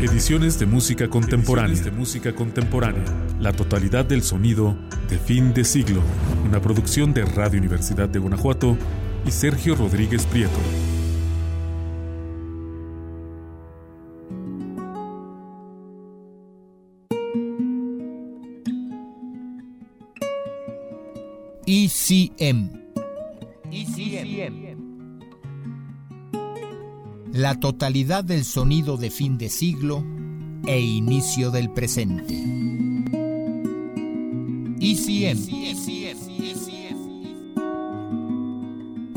Ediciones de música contemporánea. de música contemporánea. La totalidad del sonido de fin de siglo. Una producción de Radio Universidad de Guanajuato y Sergio Rodríguez Prieto. ECM. ECM. La totalidad del sonido de fin de siglo e inicio del presente. ECM.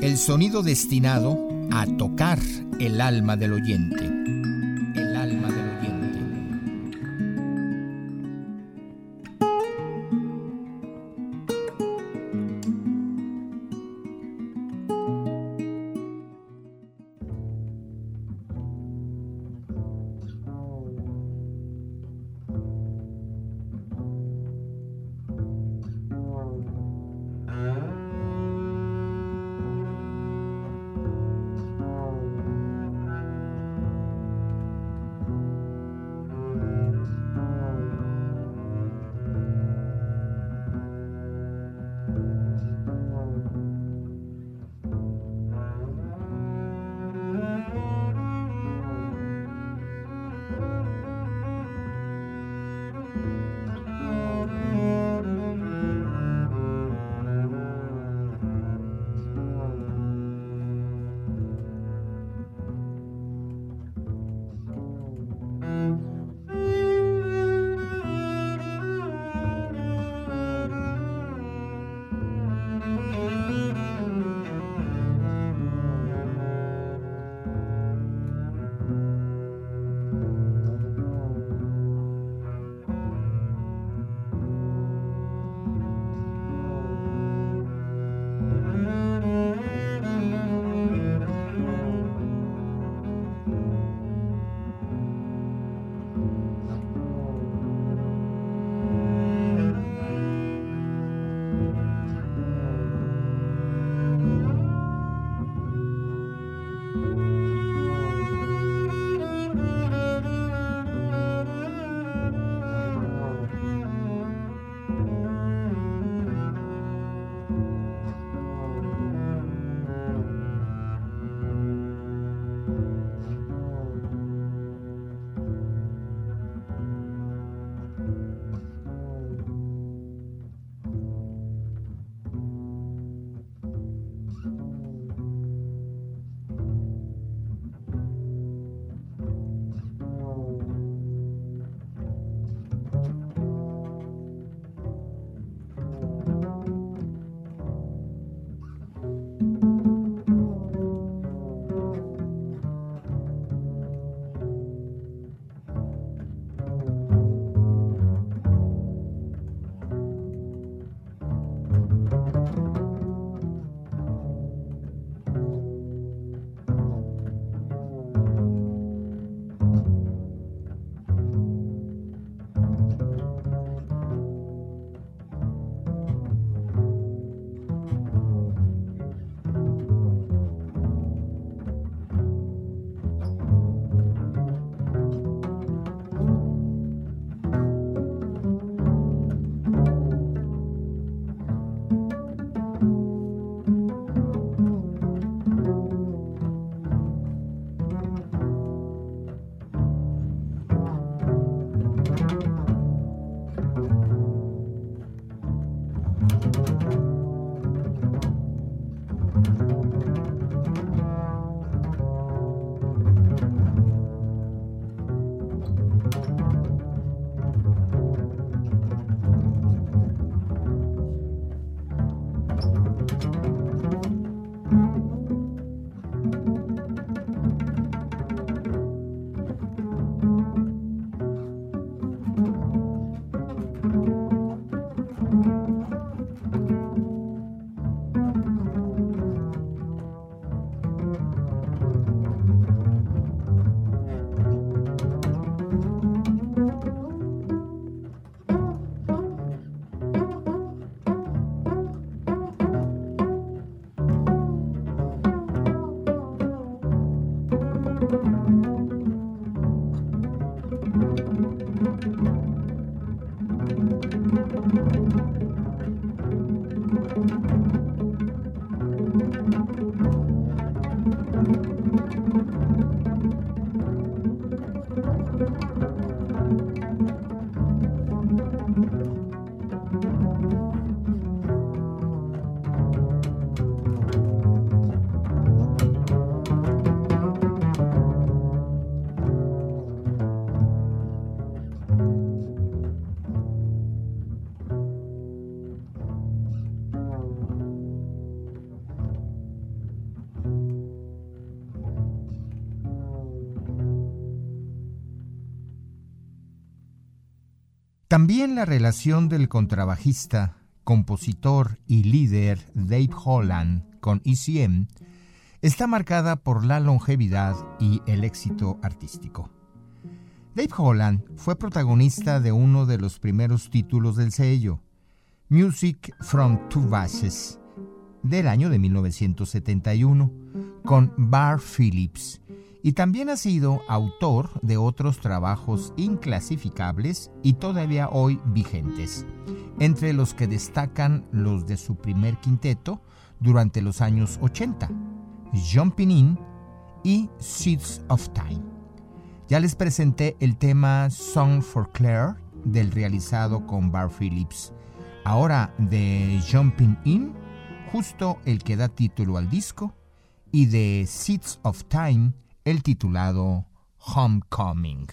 El sonido destinado a tocar el alma del oyente. También la relación del contrabajista, compositor y líder Dave Holland con ECM está marcada por la longevidad y el éxito artístico. Dave Holland fue protagonista de uno de los primeros títulos del sello, Music from Two Basses, del año de 1971, con Bar Phillips, y también ha sido autor de otros trabajos inclasificables y todavía hoy vigentes, entre los que destacan los de su primer quinteto durante los años 80, Jumping In y Seeds of Time. Ya les presenté el tema Song for Claire del realizado con Bar Phillips. Ahora de Jumping In, justo el que da título al disco, y de Seeds of Time, el titulado Homecoming.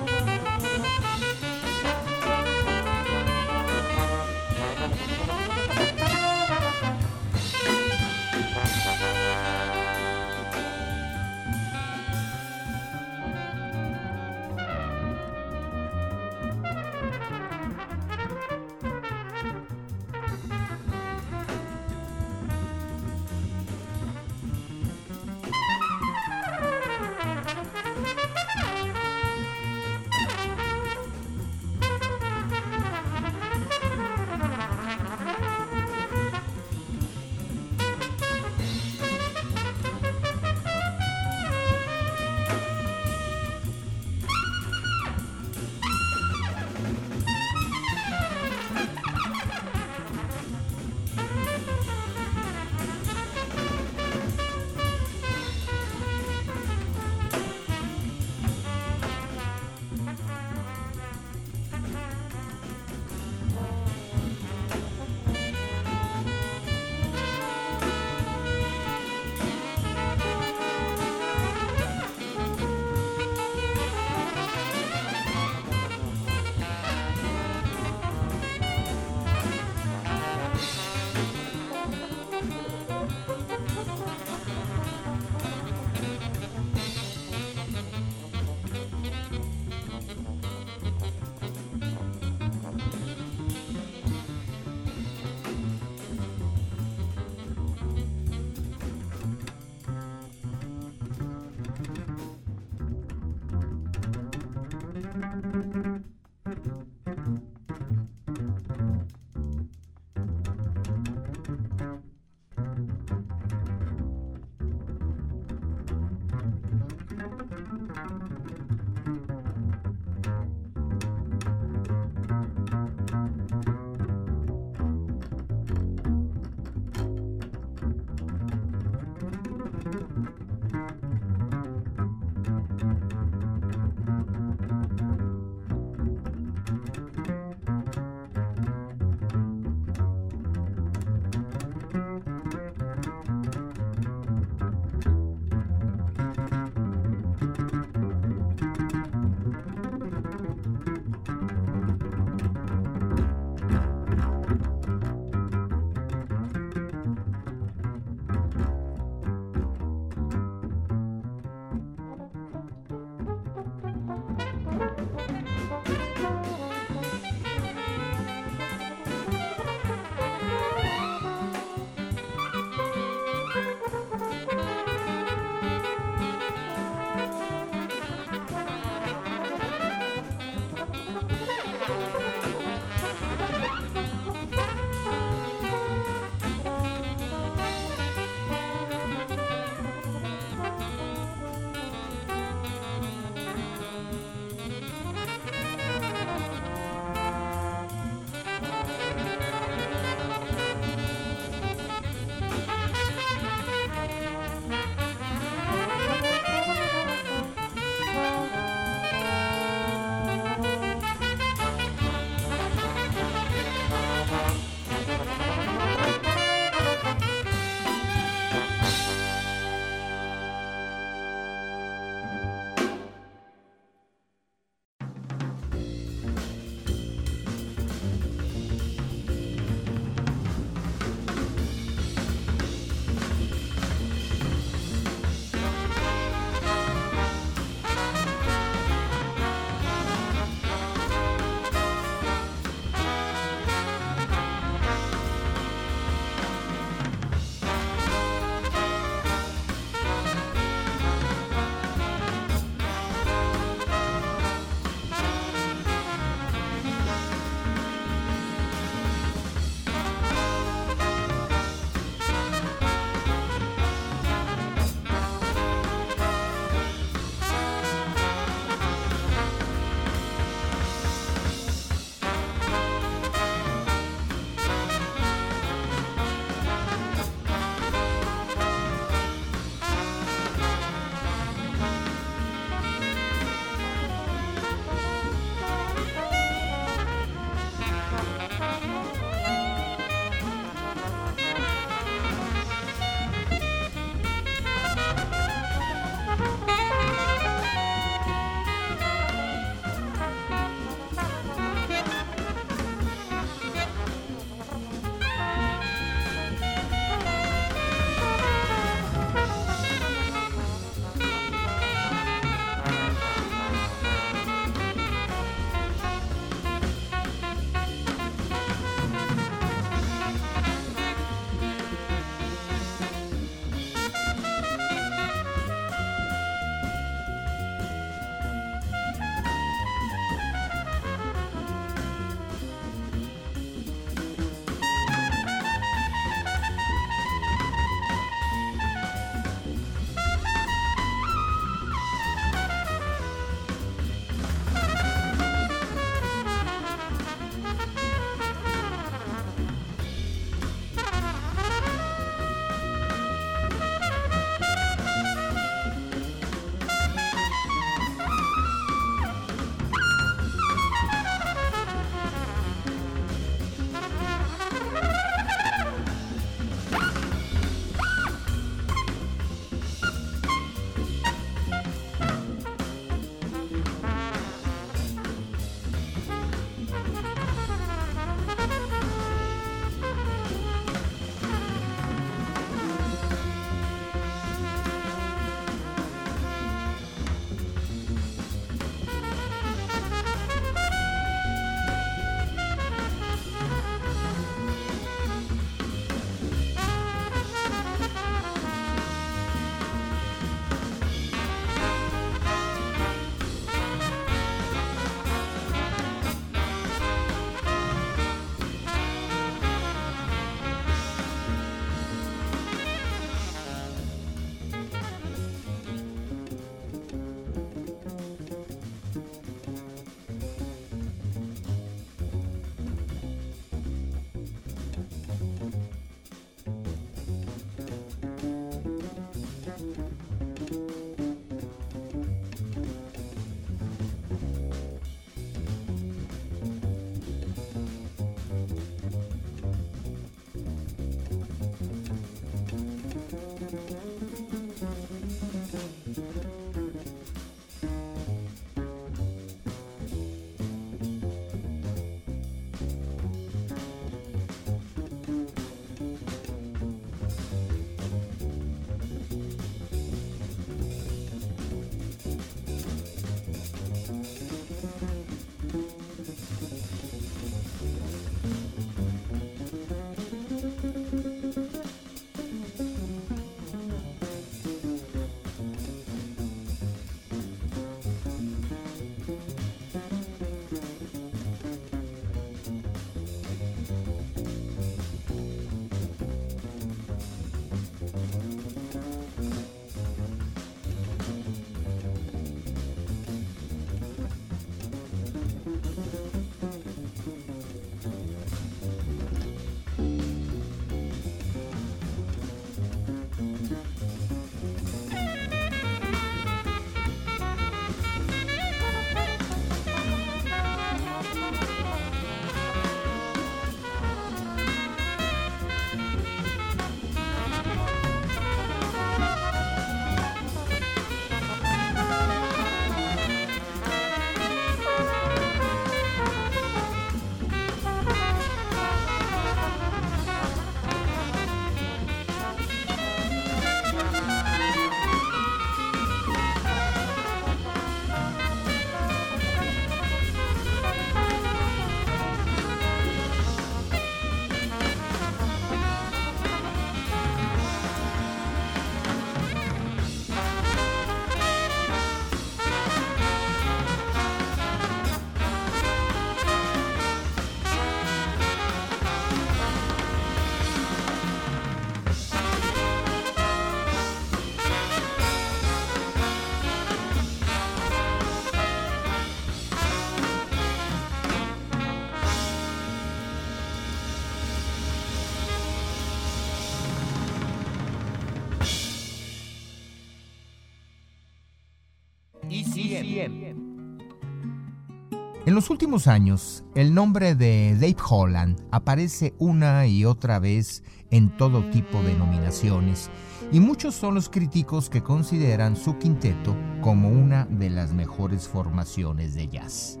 En los últimos años, el nombre de Dave Holland aparece una y otra vez en todo tipo de nominaciones y muchos son los críticos que consideran su quinteto como una de las mejores formaciones de jazz.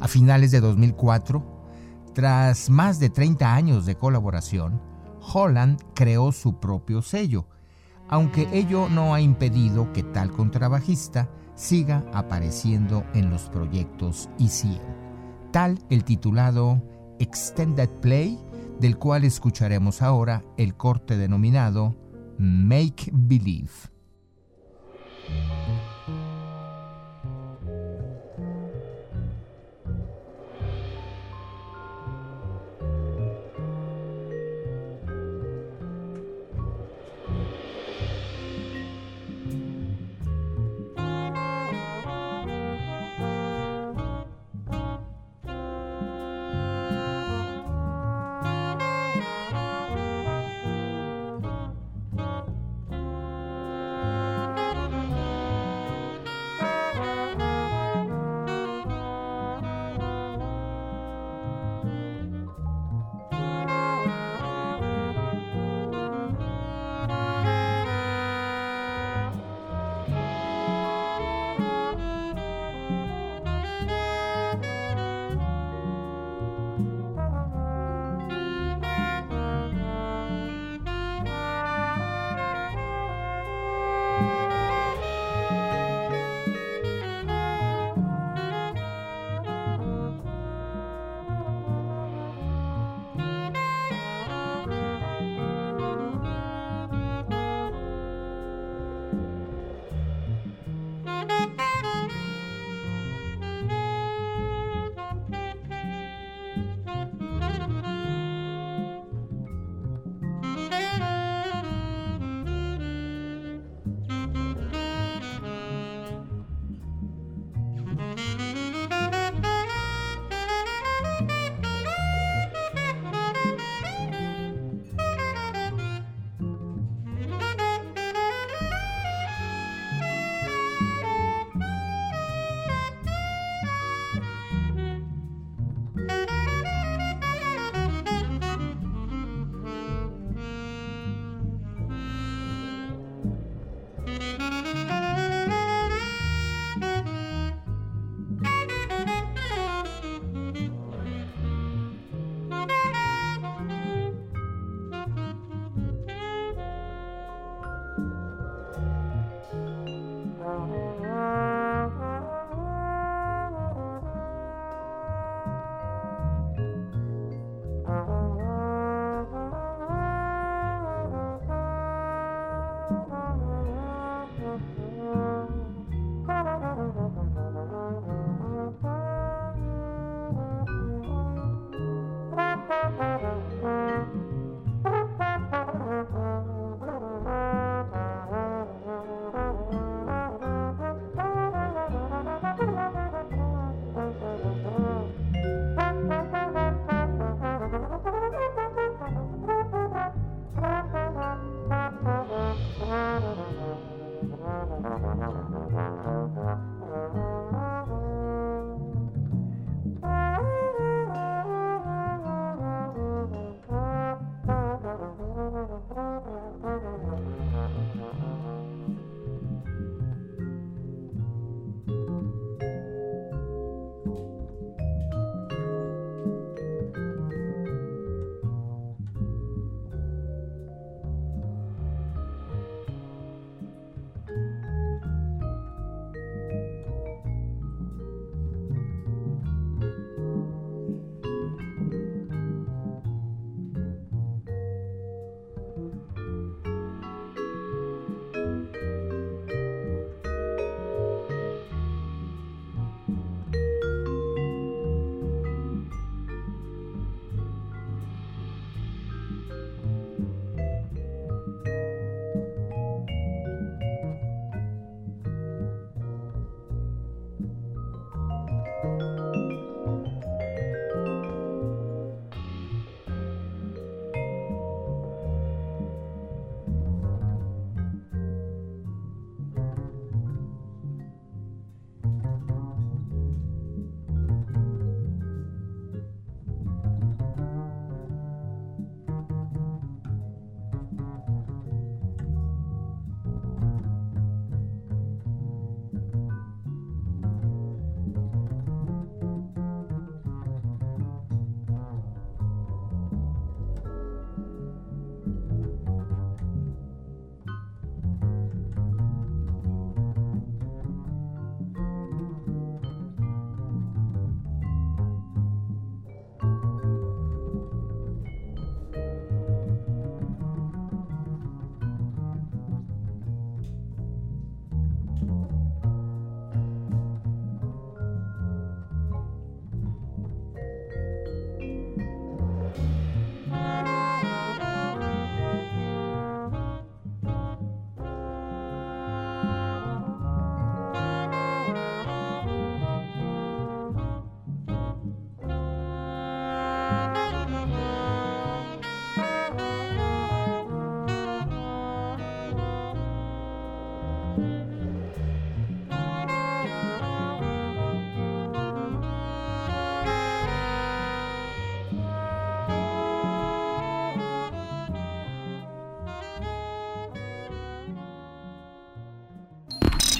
A finales de 2004, tras más de 30 años de colaboración, Holland creó su propio sello, aunque ello no ha impedido que tal contrabajista siga apareciendo en los proyectos ECM, tal el titulado Extended Play, del cual escucharemos ahora el corte denominado Make Believe.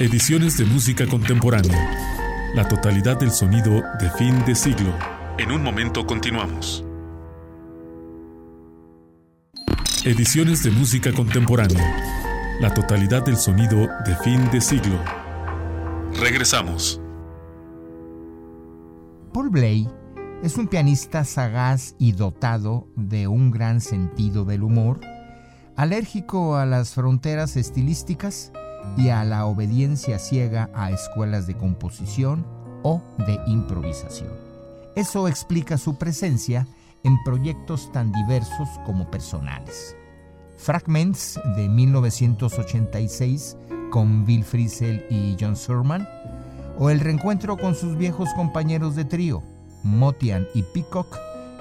Ediciones de música contemporánea. La totalidad del sonido de fin de siglo. En un momento continuamos. Ediciones de música contemporánea. La totalidad del sonido de fin de siglo. Regresamos. Paul Bley es un pianista sagaz y dotado de un gran sentido del humor, alérgico a las fronteras estilísticas y a la obediencia ciega a escuelas de composición o de improvisación. Eso explica su presencia en proyectos tan diversos como personales. Fragments de 1986 con Bill Frisell y John Surman, o el reencuentro con sus viejos compañeros de trío, Motian y Peacock,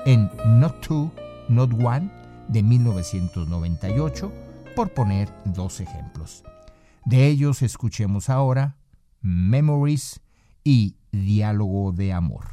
en Not Two, Not One de 1998, por poner dos ejemplos. De ellos escuchemos ahora Memories y Diálogo de Amor.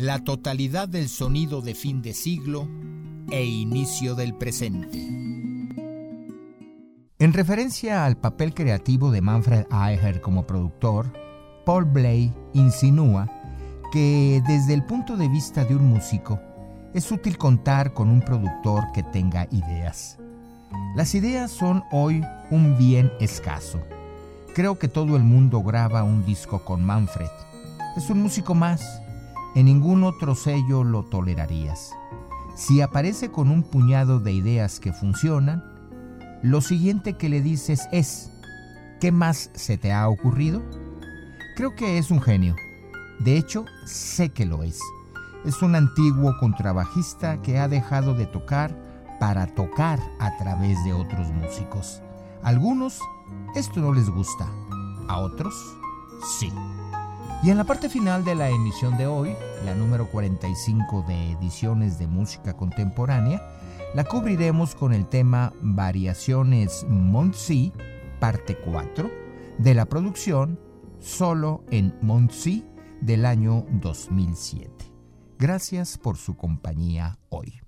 La totalidad del sonido de fin de siglo e inicio del presente. En referencia al papel creativo de Manfred Eicher como productor, Paul Bley insinúa que desde el punto de vista de un músico, es útil contar con un productor que tenga ideas. Las ideas son hoy un bien escaso. Creo que todo el mundo graba un disco con Manfred. Es un músico más. En ningún otro sello lo tolerarías. Si aparece con un puñado de ideas que funcionan, lo siguiente que le dices es, ¿qué más se te ha ocurrido? Creo que es un genio. De hecho, sé que lo es. Es un antiguo contrabajista que ha dejado de tocar para tocar a través de otros músicos. A algunos esto no les gusta, a otros sí. Y en la parte final de la emisión de hoy, la número 45 de ediciones de música contemporánea, la cubriremos con el tema Variaciones Montsy, parte 4, de la producción Solo en Montsy del año 2007. Gracias por su compañía hoy.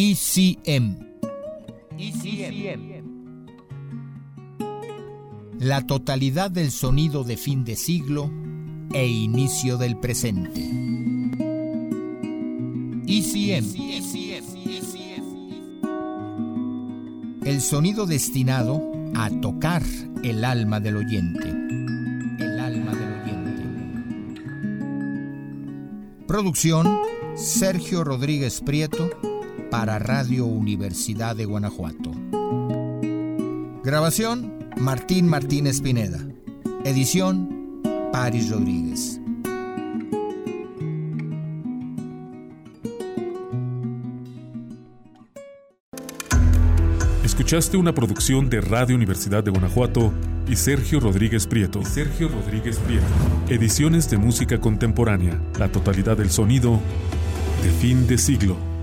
ECM. La totalidad del sonido de fin de siglo e inicio del presente. ECM. El sonido destinado a tocar el alma del oyente. El alma del oyente. Producción Sergio Rodríguez Prieto para Radio Universidad de Guanajuato. Grabación, Martín Martínez Pineda. Edición, Paris Rodríguez. Escuchaste una producción de Radio Universidad de Guanajuato y Sergio Rodríguez Prieto. Sergio Rodríguez Prieto. Ediciones de música contemporánea. La totalidad del sonido de fin de siglo.